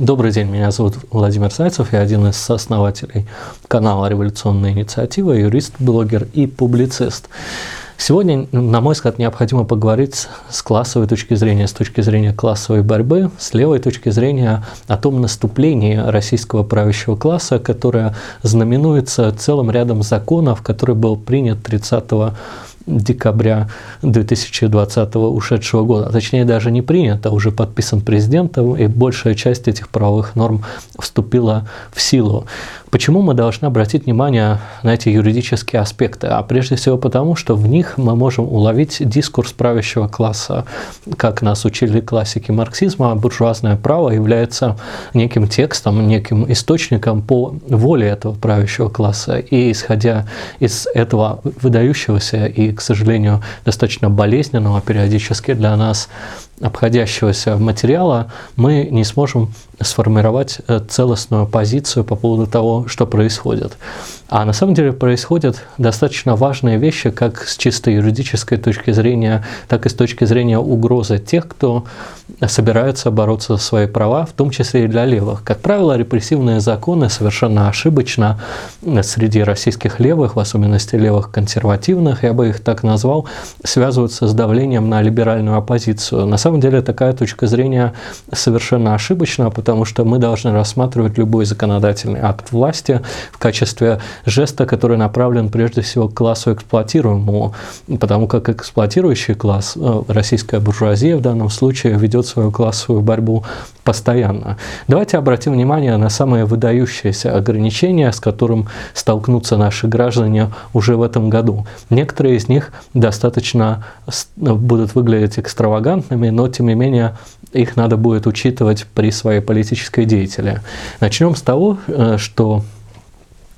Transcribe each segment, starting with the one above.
Добрый день, меня зовут Владимир Зайцев, я один из сооснователей канала «Революционная инициатива», юрист, блогер и публицист. Сегодня, на мой взгляд, необходимо поговорить с классовой точки зрения, с точки зрения классовой борьбы, с левой точки зрения о том наступлении российского правящего класса, которое знаменуется целым рядом законов, который был принят 30 декабря 2020 ушедшего года. А точнее, даже не принят, а уже подписан президентом, и большая часть этих правовых норм вступила в силу. Почему мы должны обратить внимание на эти юридические аспекты? А прежде всего потому, что в них мы можем уловить дискурс правящего класса. Как нас учили классики марксизма, буржуазное право является неким текстом, неким источником по воле этого правящего класса. И исходя из этого выдающегося и, к сожалению, достаточно болезненного периодически для нас обходящегося материала мы не сможем сформировать э, целостную позицию по поводу того, что происходит. А на самом деле происходят достаточно важные вещи как с чисто юридической точки зрения, так и с точки зрения угрозы тех, кто собирается бороться за свои права, в том числе и для левых. Как правило, репрессивные законы совершенно ошибочно среди российских левых, в особенности левых консервативных, я бы их так назвал, связываются с давлением на либеральную оппозицию. На самом деле такая точка зрения совершенно ошибочна, потому что мы должны рассматривать любой законодательный акт власти в качестве жеста, который направлен прежде всего к классу эксплуатируемому, потому как эксплуатирующий класс, э, российская буржуазия в данном случае, ведет свою классовую борьбу постоянно. Давайте обратим внимание на самые выдающиеся ограничения, с которым столкнутся наши граждане уже в этом году. Некоторые из них достаточно будут выглядеть экстравагантными, но тем не менее их надо будет учитывать при своей политической деятельности. Начнем с того, э, что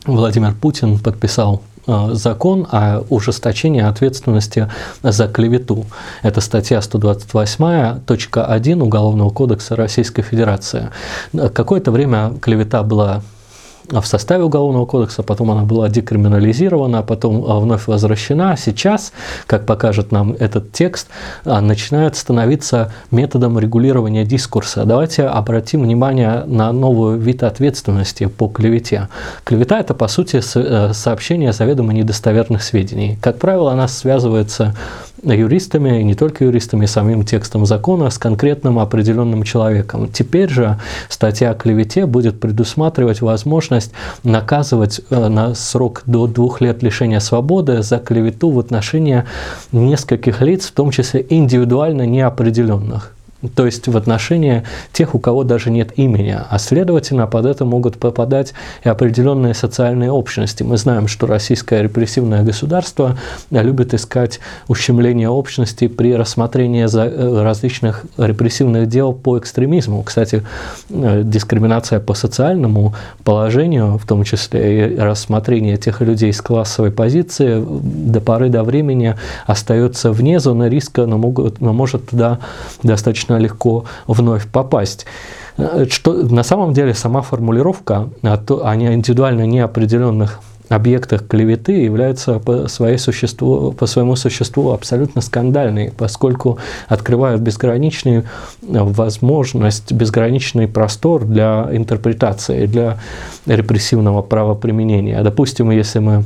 Владимир Путин подписал закон о ужесточении ответственности за клевету. Это статья 128.1 Уголовного кодекса Российской Федерации. Какое-то время клевета была в составе Уголовного кодекса, потом она была декриминализирована, потом а, вновь возвращена. Сейчас, как покажет нам этот текст, а, начинает становиться методом регулирования дискурса. Давайте обратим внимание на новый вид ответственности по клевете. Клевета – это, по сути, э, сообщение заведомо недостоверных сведений. Как правило, она связывается юристами, и не только юристами, самим текстом закона с конкретным определенным человеком. Теперь же статья о клевете будет предусматривать возможность наказывать э, на срок до двух лет лишения свободы за клевету в отношении нескольких лиц, в том числе индивидуально неопределенных то есть в отношении тех, у кого даже нет имени, а следовательно под это могут попадать и определенные социальные общности. Мы знаем, что российское репрессивное государство любит искать ущемление общности при рассмотрении э, различных репрессивных дел по экстремизму. Кстати, э, дискриминация по социальному положению, в том числе и рассмотрение тех людей с классовой позиции, до поры до времени остается вне зоны риска, но, могут, но может туда достаточно достаточно легко вновь попасть. Э, что на самом деле сама формулировка о, о индивидуально неопределенных объектах клеветы является по, своей существу, по своему существу абсолютно скандальной, поскольку открывает безграничную возможность, безграничный простор для интерпретации, для репрессивного правоприменения. Допустим, если мы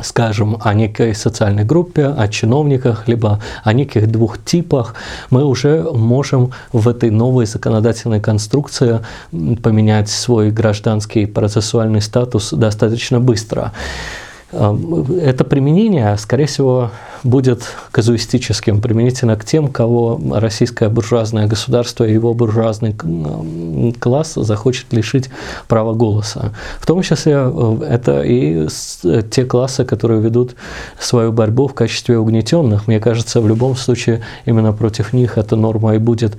скажем, о некой социальной группе, о чиновниках, либо о неких двух типах, мы уже можем в этой новой законодательной конструкции поменять свой гражданский процессуальный статус достаточно быстро. Это применение, скорее всего, будет казуистическим, применительно к тем, кого российское буржуазное государство и его буржуазный класс захочет лишить права голоса. В том числе э, это и те классы, которые ведут свою борьбу в качестве угнетенных. Мне кажется, в любом случае именно против них эта норма и будет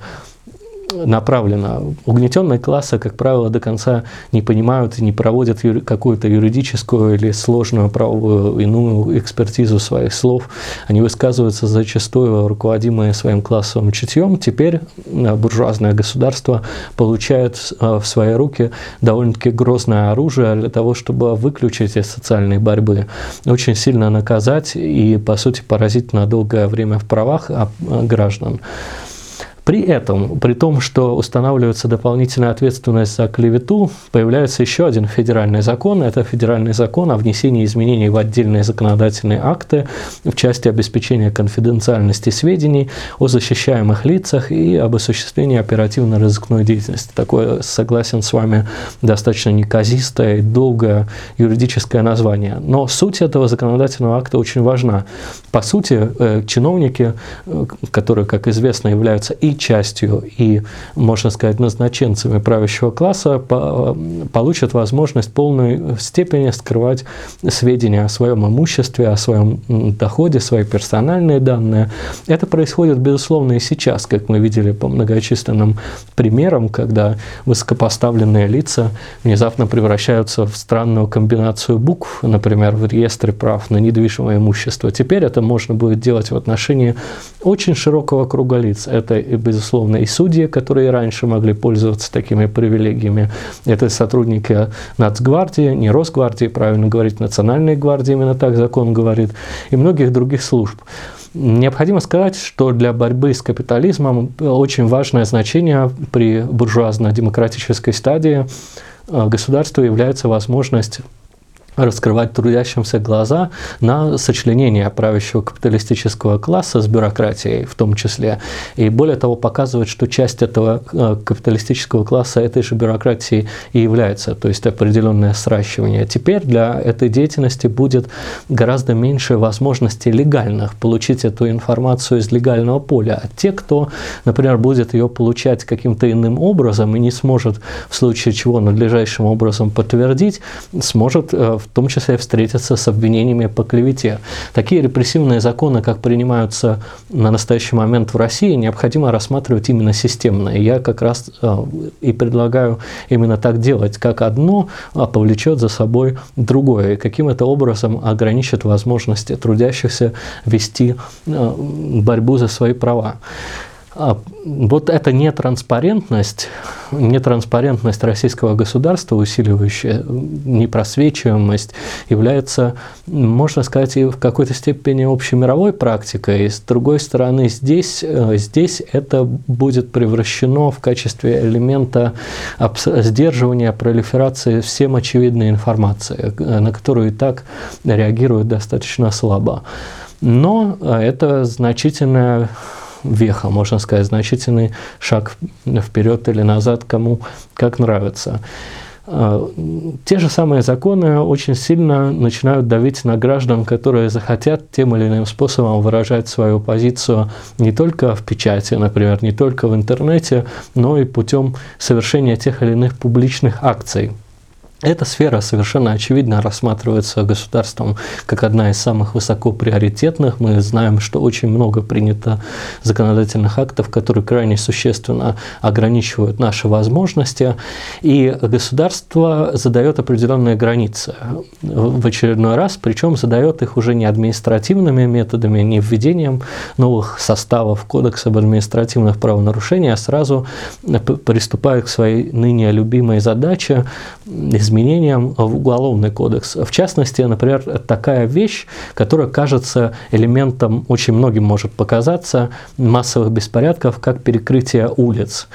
направлена. Угнетенные классы, как правило, до конца не понимают и не проводят какую-то юридическую или сложную правовую иную экспертизу своих слов. Они высказываются зачастую руководимые своим классовым чутьем. Теперь э, буржуазное государство получает э, в свои руки довольно-таки грозное оружие для того, чтобы выключить из социальной борьбы, очень сильно наказать и, по сути, поразить на долгое время в правах а, граждан. При этом, при том, что устанавливается дополнительная ответственность за клевету, появляется еще один федеральный закон. Это федеральный закон о внесении изменений в отдельные законодательные акты в части обеспечения конфиденциальности сведений о защищаемых лицах и об осуществлении оперативно-розыскной деятельности. Такое, согласен с вами, достаточно неказистое и долгое юридическое название. Но суть этого законодательного акта очень важна. По сути, э, чиновники, э, которые, как известно, являются и частью, и, можно сказать, назначенцами правящего класса, получат возможность полной степени скрывать сведения о своем имуществе, о своем доходе, свои персональные данные. Это происходит, безусловно, и сейчас, как мы видели по многочисленным примерам, когда высокопоставленные лица внезапно превращаются в странную комбинацию букв, например, в реестре прав на недвижимое имущество. Теперь это можно будет делать в отношении очень широкого круга лиц. Это, безусловно, и судьи, которые раньше могли пользоваться такими привилегиями. Это сотрудники Нацгвардии, не Росгвардии, правильно говорить, Национальной гвардии, именно так закон говорит, и многих других служб. Необходимо сказать, что для борьбы с капитализмом очень важное значение при буржуазно-демократической стадии э, государства является возможность раскрывать трудящимся глаза на сочленение правящего капиталистического класса с бюрократией в том числе. И более того, показывать, что часть этого э, капиталистического класса этой же бюрократии и является, то есть определенное сращивание. Теперь для этой деятельности будет гораздо меньше возможностей легальных получить эту информацию из легального поля. А те, кто, например, будет ее получать каким-то иным образом и не сможет в случае чего надлежащим образом подтвердить, сможет в в том числе встретиться с обвинениями по клевете. Такие репрессивные законы, как принимаются на настоящий момент в России, необходимо рассматривать именно системно. И я как раз э, и предлагаю именно так делать, как одно а повлечет за собой другое, и каким это образом ограничит возможности трудящихся вести э, борьбу за свои права. А, вот эта нетранспарентность, нетранспарентность российского государства, усиливающая непросвечиваемость, является, можно сказать, и в какой-то степени общемировой практикой. И с другой стороны, здесь, э, здесь это будет превращено в качестве элемента сдерживания пролиферации всем очевидной информации, э, на которую и так реагируют достаточно слабо. Но э, это значительная веха, можно сказать, значительный шаг вперед или назад, кому как нравится. А, те же самые законы очень сильно начинают давить на граждан, которые захотят тем или иным способом выражать свою позицию не только в печати, например, не только в интернете, но и путем совершения тех или иных публичных акций. Эта сфера совершенно очевидно рассматривается государством как одна из самых высоко приоритетных. Мы знаем, что очень много принято законодательных актов, которые крайне существенно ограничивают наши возможности. И государство задает определенные границы в очередной раз, причем задает их уже не административными методами, не введением новых составов Кодекса об административных правонарушениях, а сразу приступает к своей ныне любимой задаче изменениям в Уголовный кодекс. В частности, например, такая вещь, которая кажется элементом, очень многим может показаться, массовых беспорядков, как перекрытие улиц.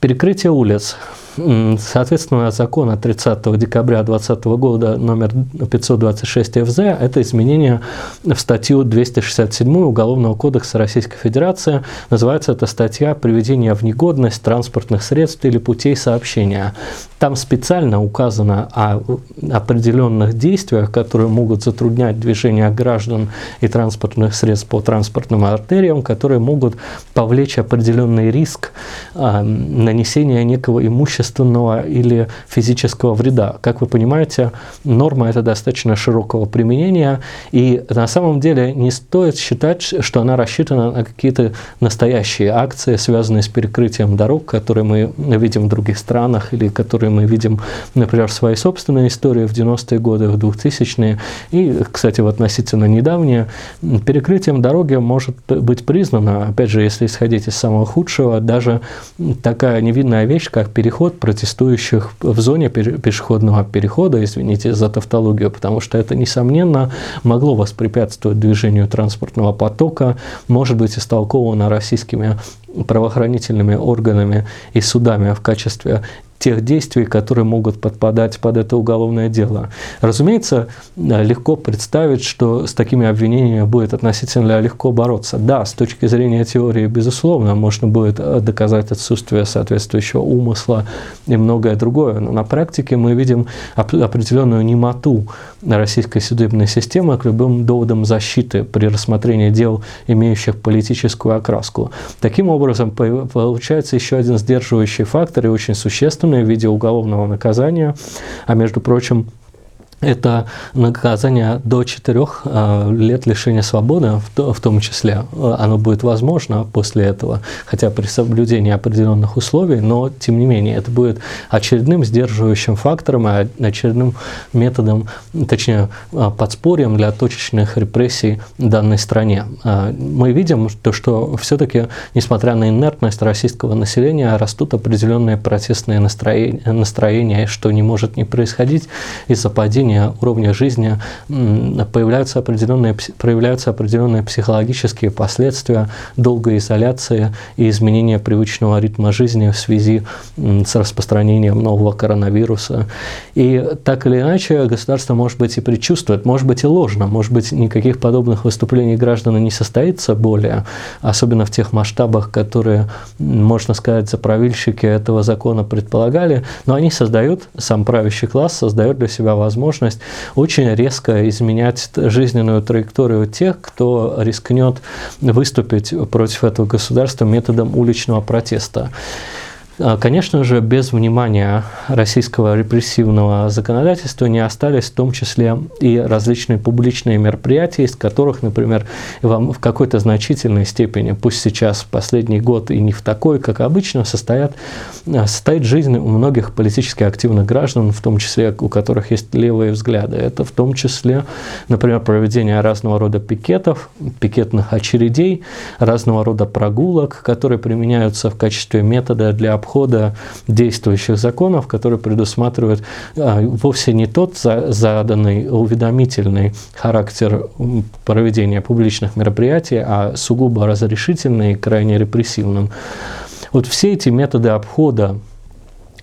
Перекрытие улиц Соответственно, закон от 30 декабря 2020 года номер 526 ФЗ – это изменение в статью 267 Уголовного кодекса Российской Федерации. Называется эта статья «Приведение в негодность транспортных средств или путей сообщения». Там специально указано о определенных действиях, которые могут затруднять движение граждан и транспортных средств по транспортным артериям, которые могут повлечь определенный риск э, нанесения некого имущественного или физического вреда. Как вы понимаете, норма это достаточно широкого применения, и на самом деле не стоит считать, что она рассчитана на какие-то настоящие акции, связанные с перекрытием дорог, которые мы видим в других странах или которые мы видим, например, свои собственные истории в 90-е годы, в 2000-е, и, кстати, в относительно недавние, перекрытием дороги может быть признано, опять же, если исходить из самого худшего, даже такая невидная вещь, как переход протестующих в зоне пешеходного перехода, извините за тавтологию, потому что это, несомненно, могло воспрепятствовать движению транспортного потока, может быть истолковано российскими правоохранительными органами и судами в качестве тех действий, которые могут подпадать под это уголовное дело. Разумеется, легко представить, что с такими обвинениями будет относительно легко бороться. Да, с точки зрения теории, безусловно, можно будет э, доказать отсутствие соответствующего умысла и многое другое, но на практике мы видим определенную немоту российской судебной системы к любым доводам защиты при рассмотрении дел, имеющих политическую окраску. Таким образом, получается еще один сдерживающий фактор и очень существенный в виде уголовного наказания, а между прочим, это наказание до 4 э, лет лишения свободы, в том числе. Оно будет возможно после этого, хотя при соблюдении определенных условий, но тем не менее это будет очередным сдерживающим фактором и очередным методом, точнее э, подспорьем для точечных репрессий в данной стране. Э, мы видим, то, что все-таки, несмотря на инертность российского населения, растут определенные протестные настроения, настроения что не может не происходить из-за падения снижения уровня жизни появляются определенные, проявляются определенные психологические последствия долгой изоляции и изменения привычного ритма жизни в связи с распространением нового коронавируса. И так или иначе государство, может быть, и предчувствует, может быть, и ложно, может быть, никаких подобных выступлений граждан не состоится более, особенно в тех масштабах, которые, можно сказать, заправильщики этого закона предполагали, но они создают, сам правящий класс создает для себя возможность возможность очень резко изменять жизненную траекторию тех, кто рискнет выступить против этого государства методом уличного протеста. А, конечно же, без внимания российского репрессивного законодательства не остались в том числе и различные публичные мероприятия, из которых, например, вам в какой-то значительной степени, пусть сейчас, в последний год и не в такой, как обычно, состоят, а, состоит жизнь у многих политически активных граждан, в том числе у которых есть левые взгляды. Это в том числе, например, проведение разного рода пикетов, пикетных очередей, разного рода прогулок, которые применяются в качестве метода для обхода действующих законов, которые предусматривают а, вовсе не тот заданный уведомительный характер проведения публичных мероприятий, а сугубо разрешительный и крайне репрессивным. Вот все эти методы обхода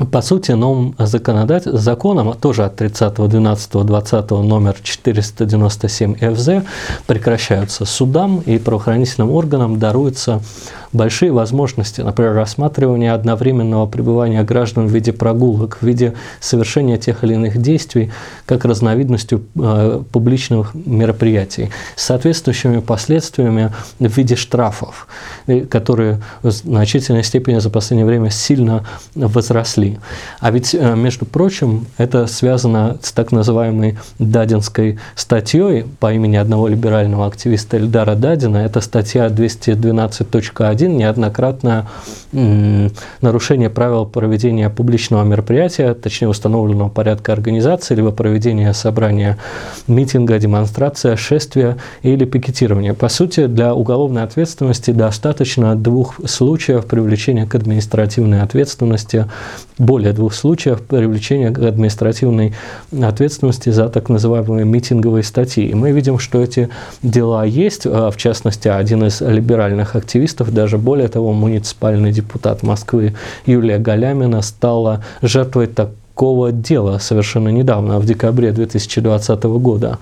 по сути, новым законодатель, законом, тоже от 30.12.20 номер 497 ФЗ, прекращаются судам и правоохранительным органам даруется большие возможности, например, рассматривания одновременного пребывания граждан в виде прогулок, в виде совершения тех или иных действий, как разновидностью э, публичных мероприятий, с соответствующими последствиями в виде штрафов, которые в значительной степени за последнее время сильно возросли. А ведь, э, между прочим, это связано с так называемой Дадинской статьей по имени одного либерального активиста Эльдара Дадина. Это статья 212.1 один неоднократное нарушение правил проведения публичного мероприятия, точнее установленного порядка организации, либо проведения собрания, митинга, демонстрация, шествия или пикетирования. По сути, для уголовной ответственности достаточно двух случаев привлечения к административной ответственности, более двух случаев привлечения к административной ответственности за так называемые митинговые статьи. И мы видим, что эти дела есть, а, в частности, один из либеральных активистов даже более того, муниципальный депутат Москвы Юлия Галямина стала жертвой такого дела совершенно недавно, в декабре 2020 года.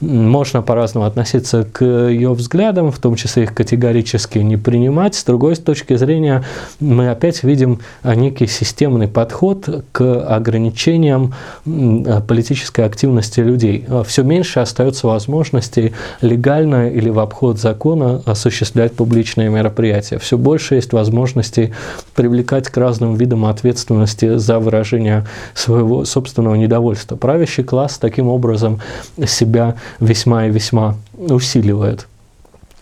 Можно по-разному относиться к ее взглядам, в том числе их категорически не принимать. С другой точки зрения, мы опять видим некий системный подход к ограничениям политической активности людей. Все меньше остается возможностей легально или в обход закона осуществлять публичные мероприятия. Все больше есть возможностей привлекать к разным видам ответственности за выражение своего собственного недовольства. Правящий класс таким образом себя весьма и весьма усиливает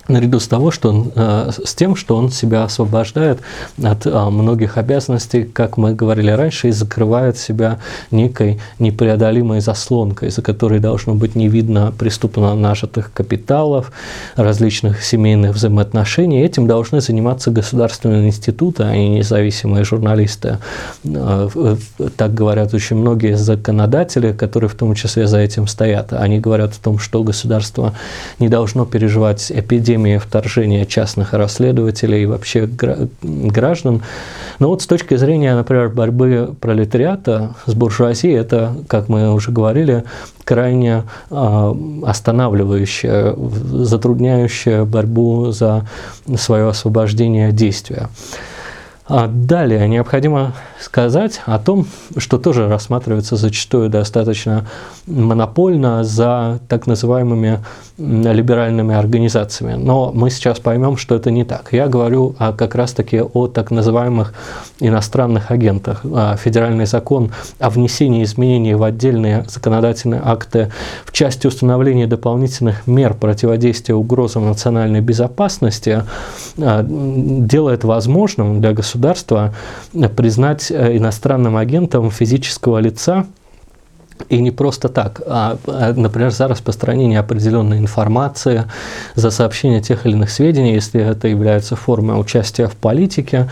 наряду с, того, что он, э, с тем, что он себя освобождает от э, многих обязанностей, как мы говорили раньше, и закрывает себя некой непреодолимой заслонкой, за которой должно быть не видно преступно нажитых капиталов, различных семейных взаимоотношений. Этим должны заниматься государственные институты, а не независимые журналисты. Э, так говорят очень многие законодатели, которые в том числе за этим стоят. Они говорят о том, что государство не должно переживать эпидемию эпидемии вторжения частных расследователей и вообще граждан. Но вот с точки зрения, например, борьбы пролетариата с буржуазией, это, как мы уже говорили, крайне э, останавливающее, затрудняющее борьбу за свое освобождение действия. А далее необходимо сказать о том, что тоже рассматривается зачастую достаточно монопольно за так называемыми либеральными организациями. Но мы сейчас поймем, что это не так. Я говорю о, как раз-таки о так называемых иностранных агентах. А федеральный закон о внесении изменений в отдельные законодательные акты в части установления дополнительных мер противодействия угрозам национальной безопасности а, делает возможным для государства признать э, иностранным агентом физического лица, и не просто так, а, а, например, за распространение определенной информации, за сообщение тех или иных сведений, если это является формой участия в политике,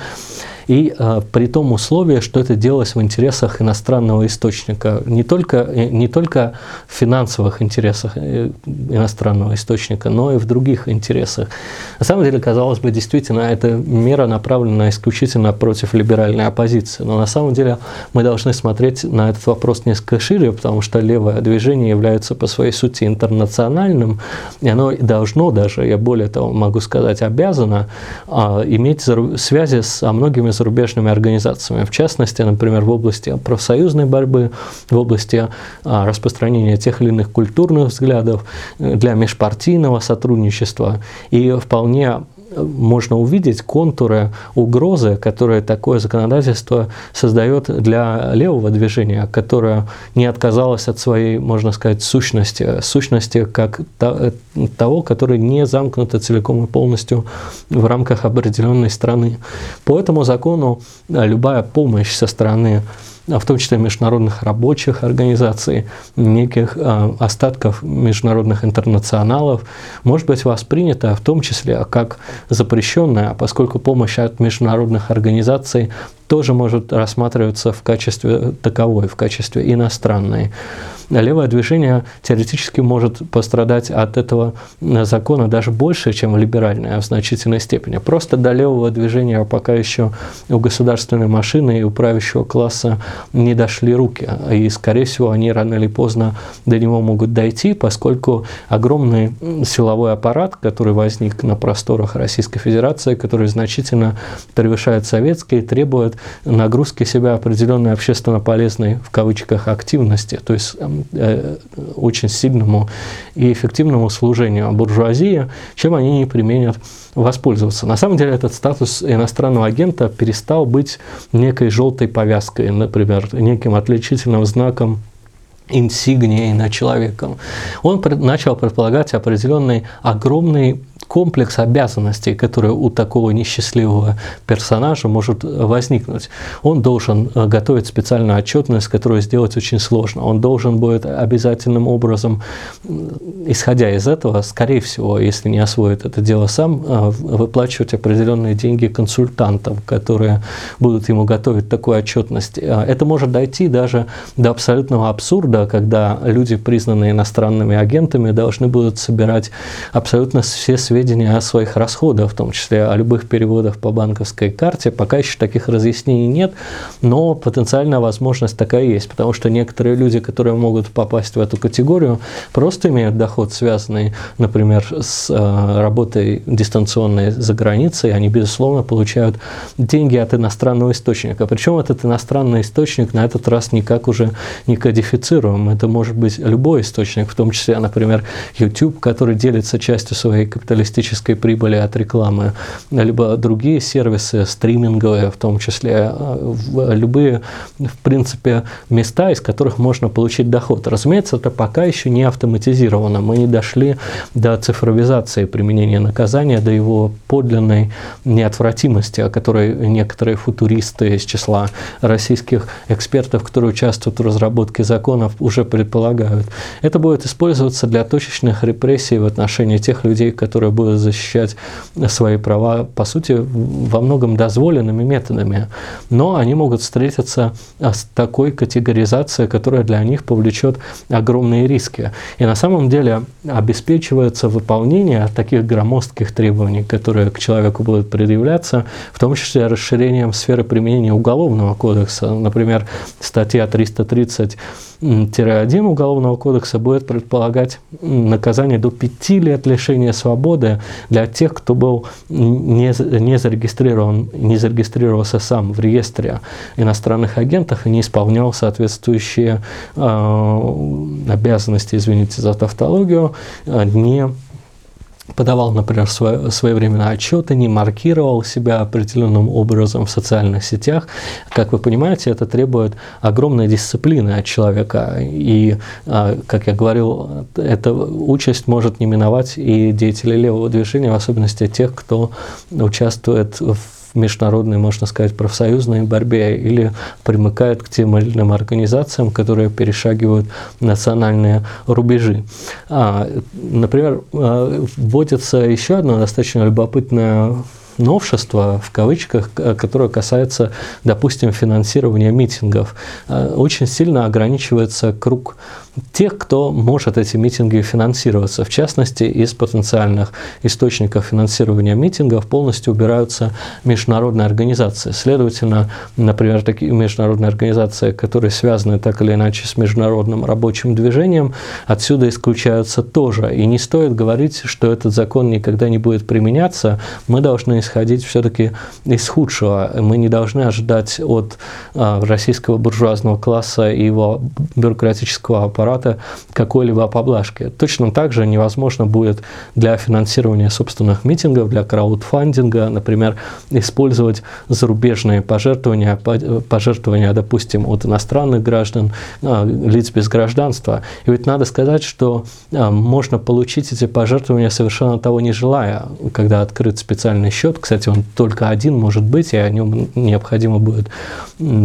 и э, при том условии, что это делалось в интересах иностранного источника, не только, э, не только в финансовых интересах э, иностранного источника, но и в других интересах. На самом деле, казалось бы, действительно, эта мера направлена исключительно против либеральной оппозиции, но на самом деле мы должны смотреть на этот вопрос несколько шире, потому что левое движение является по своей сути интернациональным, и оно должно даже, я более того могу сказать, обязано а, иметь связи со многими зарубежными организациями, в частности, например, в области профсоюзной борьбы, в области а, распространения тех или иных культурных взглядов, э, для межпартийного сотрудничества. И вполне можно увидеть контуры угрозы, которые такое законодательство создает для левого движения, которое не отказалось от своей, можно сказать, сущности, сущности как того, который не замкнуто целиком и полностью в рамках определенной страны. По этому закону любая помощь со стороны в том числе международных рабочих организаций, неких а, остатков международных интернационалов, может быть воспринята в том числе как запрещенная, поскольку помощь от международных организаций тоже может рассматриваться в качестве таковой, в качестве иностранной. Левое движение теоретически может пострадать от этого закона даже больше, чем либеральное в значительной степени. Просто до левого движения пока еще у государственной машины и у правящего класса не дошли руки. И, скорее всего, они рано или поздно до него могут дойти, поскольку огромный силовой аппарат, который возник на просторах Российской Федерации, который значительно превышает советский, требует нагрузки себя определенной общественно полезной в кавычках активности, то есть э, очень сильному и эффективному служению буржуазии, чем они не применят воспользоваться. На самом деле этот статус иностранного агента перестал быть некой желтой повязкой, например, неким отличительным знаком инсигнией на человеком. Он начал предполагать определенный огромный комплекс обязанностей, который у такого несчастливого персонажа может возникнуть. Он должен э, готовить специальную отчетность, которую сделать очень сложно. Он должен будет обязательным образом, исходя из этого, скорее всего, если не освоит это дело сам, э, выплачивать определенные деньги консультантам, которые будут ему готовить такую отчетность. Э, это может дойти даже до абсолютного абсурда, когда люди, признанные иностранными агентами, должны будут собирать абсолютно все сведения сведения о своих расходах, в том числе о любых переводах по банковской карте. Пока еще таких разъяснений нет, но потенциальная возможность такая есть, потому что некоторые люди, которые могут попасть в эту категорию, просто имеют доход, связанный, например, с э, работой дистанционной за границей, они, безусловно, получают деньги от иностранного источника. Причем этот иностранный источник на этот раз никак уже не кодифицируем. Это может быть любой источник, в том числе, например, YouTube, который делится частью своей капиталистической капиталистической прибыли от рекламы, либо другие сервисы стриминговые, в том числе, в любые, в принципе, места, из которых можно получить доход. Разумеется, это пока еще не автоматизировано. Мы не дошли до цифровизации применения наказания, до его подлинной неотвратимости, о которой некоторые футуристы из числа российских экспертов, которые участвуют в разработке законов, уже предполагают. Это будет использоваться для точечных репрессий в отношении тех людей, которые которые будут защищать свои права, по сути, во многом дозволенными методами. Но они могут встретиться с такой категоризацией, которая для них повлечет огромные риски. И на самом деле обеспечивается выполнение таких громоздких требований, которые к человеку будут предъявляться, в том числе расширением сферы применения Уголовного кодекса. Например, статья 330-1 Уголовного кодекса будет предполагать наказание до 5 лет лишения свободы для тех, кто был не, не зарегистрирован, не зарегистрировался сам в реестре иностранных агентов и не исполнял соответствующие э, обязанности, извините за тавтологию, э, не подавал, например, своевременно отчеты, не маркировал себя определенным образом в социальных сетях. Как вы понимаете, это требует огромной дисциплины от человека. И, а, как я говорил, эта участь может не миновать и деятелей левого движения, в особенности тех, кто участвует в международной, можно сказать, профсоюзной борьбе или примыкают к тем или иным организациям, которые перешагивают национальные рубежи. А, например, а, вводится еще одно достаточно любопытное новшество, в кавычках, которое касается, допустим, финансирования митингов. А, очень сильно ограничивается круг тех, кто может эти митинги финансироваться. В частности, из потенциальных источников финансирования митингов полностью убираются международные организации. Следовательно, например, такие международные организации, которые связаны так или иначе с международным рабочим движением, отсюда исключаются тоже. И не стоит говорить, что этот закон никогда не будет применяться. Мы должны исходить все-таки из худшего. Мы не должны ожидать от а, российского буржуазного класса и его бюрократического аппарата какой-либо поблажки. Точно так же невозможно будет для финансирования собственных митингов, для краудфандинга, например, использовать зарубежные пожертвования, пожертвования, допустим, от иностранных граждан, а, лиц без гражданства. И ведь надо сказать, что а, можно получить эти пожертвования совершенно того не желая, когда открыт специальный счет. Кстати, он только один может быть, и о нем необходимо будет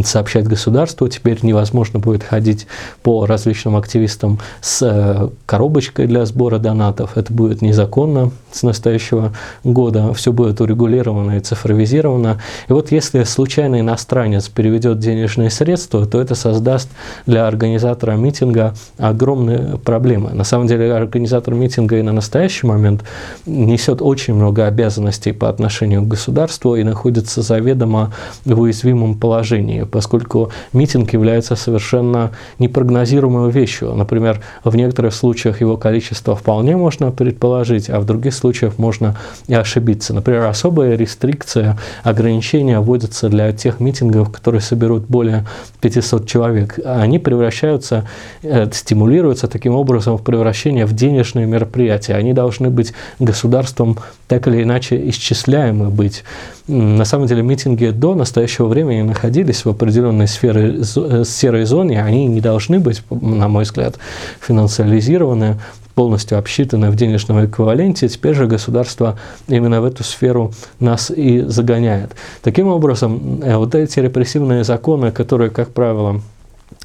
сообщать государству. Теперь невозможно будет ходить по различным активистам с э, коробочкой для сбора донатов. Это будет незаконно с настоящего года. Все будет урегулировано и цифровизировано. И вот если случайный иностранец переведет денежные средства, то это создаст для организатора митинга огромные проблемы. На самом деле организатор митинга и на настоящий момент несет очень много обязанностей по отношению к государству и находится заведомо в уязвимом положении, поскольку митинг является совершенно непрогнозируемой вещью. Например, в некоторых случаях его количество вполне можно предположить, а в других случаях можно и ошибиться. Например, особая рестрикция, ограничения вводятся для тех митингов, которые соберут более 500 человек. Они превращаются, э, стимулируются таким образом в превращение в денежные мероприятия. Они должны быть государством так или иначе исчисляемы быть. На самом деле митинги до настоящего времени находились в определенной сфере, э, серой зоне, они не должны быть, на мой взгляд, финансиализированы, полностью обсчитаны в денежном эквиваленте, теперь же государство именно в эту сферу нас и загоняет. Таким образом, э, вот эти репрессивные законы, которые, как правило,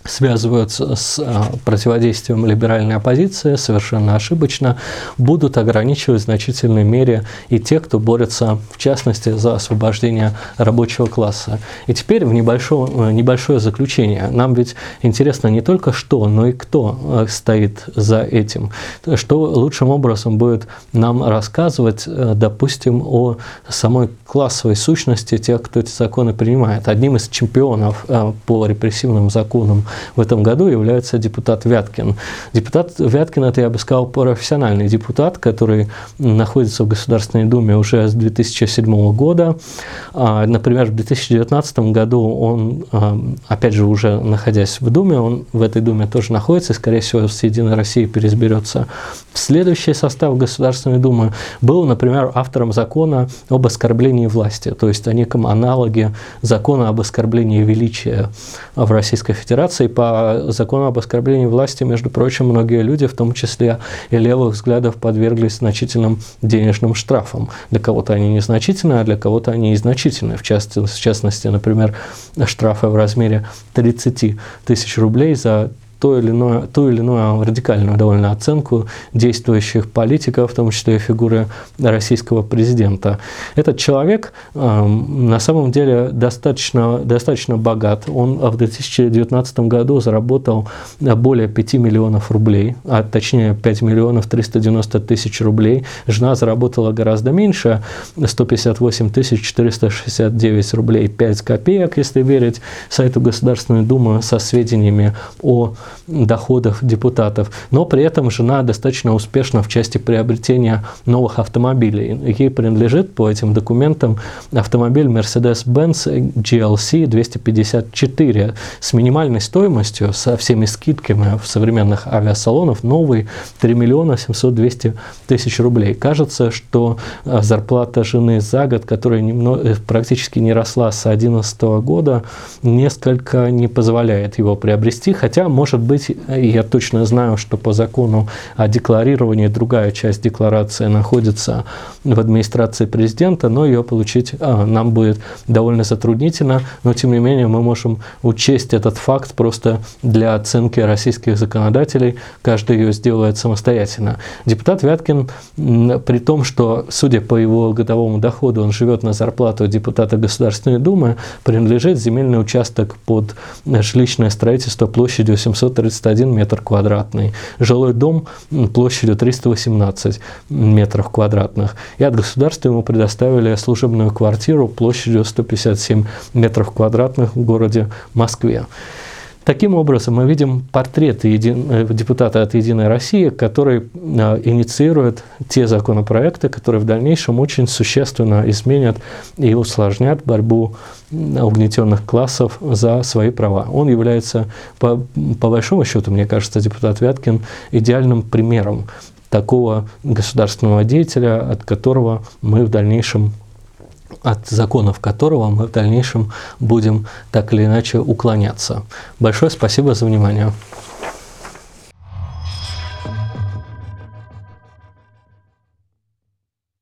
связываются с а, противодействием либеральной оппозиции совершенно ошибочно, будут ограничивать в значительной мере и те, кто борется, в частности, за освобождение рабочего класса. И теперь в небольшое, э, небольшое заключение. Нам ведь интересно не только что, но и кто э, стоит за этим. Что лучшим образом будет нам рассказывать, э, допустим, о самой классовой сущности тех, кто эти законы принимает. Одним из чемпионов по репрессивным законам в этом году является депутат Вяткин. Депутат Вяткин – это, я бы сказал, профессиональный депутат, который находится в Государственной Думе уже с 2007 года. А, например, в 2019 году он, а, опять же, уже находясь в Думе, он в этой Думе тоже находится, и, скорее всего, с «Единой Россией» переизберется в следующий состав Государственной Думы. Был, например, автором закона об оскорблении власти, то есть о неком аналоге закона об оскорблении величия в Российской Федерации, и по закону об оскорблении власти, между прочим, многие люди, в том числе и левых взглядов, подверглись значительным денежным штрафам. Для кого-то они незначительные, а для кого-то они и частности, в частности, например, штрафы в размере 30 тысяч рублей за то или иное, ту или иную радикальную довольно оценку действующих политиков, в том числе и фигуры российского президента. Этот человек э, на самом деле достаточно, достаточно богат. Он в 2019 году заработал более 5 миллионов рублей, а точнее 5 миллионов 390 тысяч рублей. Жена заработала гораздо меньше, 158 тысяч 469 рублей 5 копеек, если верить сайту Государственной Думы со сведениями о доходах депутатов. Но при этом жена достаточно успешна в части приобретения новых автомобилей. Ей принадлежит по этим документам автомобиль Mercedes-Benz GLC 254 с минимальной стоимостью, со всеми скидками в современных авиасалонов, новый 3 миллиона 700 200 тысяч рублей. Кажется, что э, зарплата жены за год, которая немного, э, практически не росла с 2011 года, несколько не позволяет его приобрести, хотя, может быть, я точно знаю, что по закону о декларировании другая часть декларации находится в администрации президента, но ее получить а, нам будет довольно затруднительно, но тем не менее мы можем учесть этот факт просто для оценки российских законодателей, каждый ее сделает самостоятельно. Депутат Вяткин, при том, что, судя по его годовому доходу, он живет на зарплату депутата Государственной Думы, принадлежит земельный участок под жилищное строительство площадью 731 метр квадратный, жилой дом площадью 318 метров квадратных. И от государства ему предоставили служебную квартиру площадью 157 метров квадратных в городе Москве. Таким образом, мы видим портрет един... Э, депутата от «Единой России», который э, инициирует те законопроекты, которые в дальнейшем очень существенно изменят и усложнят борьбу угнетенных классов за свои права. Он является, по, по большому счету, мне кажется, депутат Вяткин идеальным примером такого государственного деятеля, от которого мы в дальнейшем от законов которого мы в дальнейшем будем так или иначе уклоняться. Большое спасибо за внимание.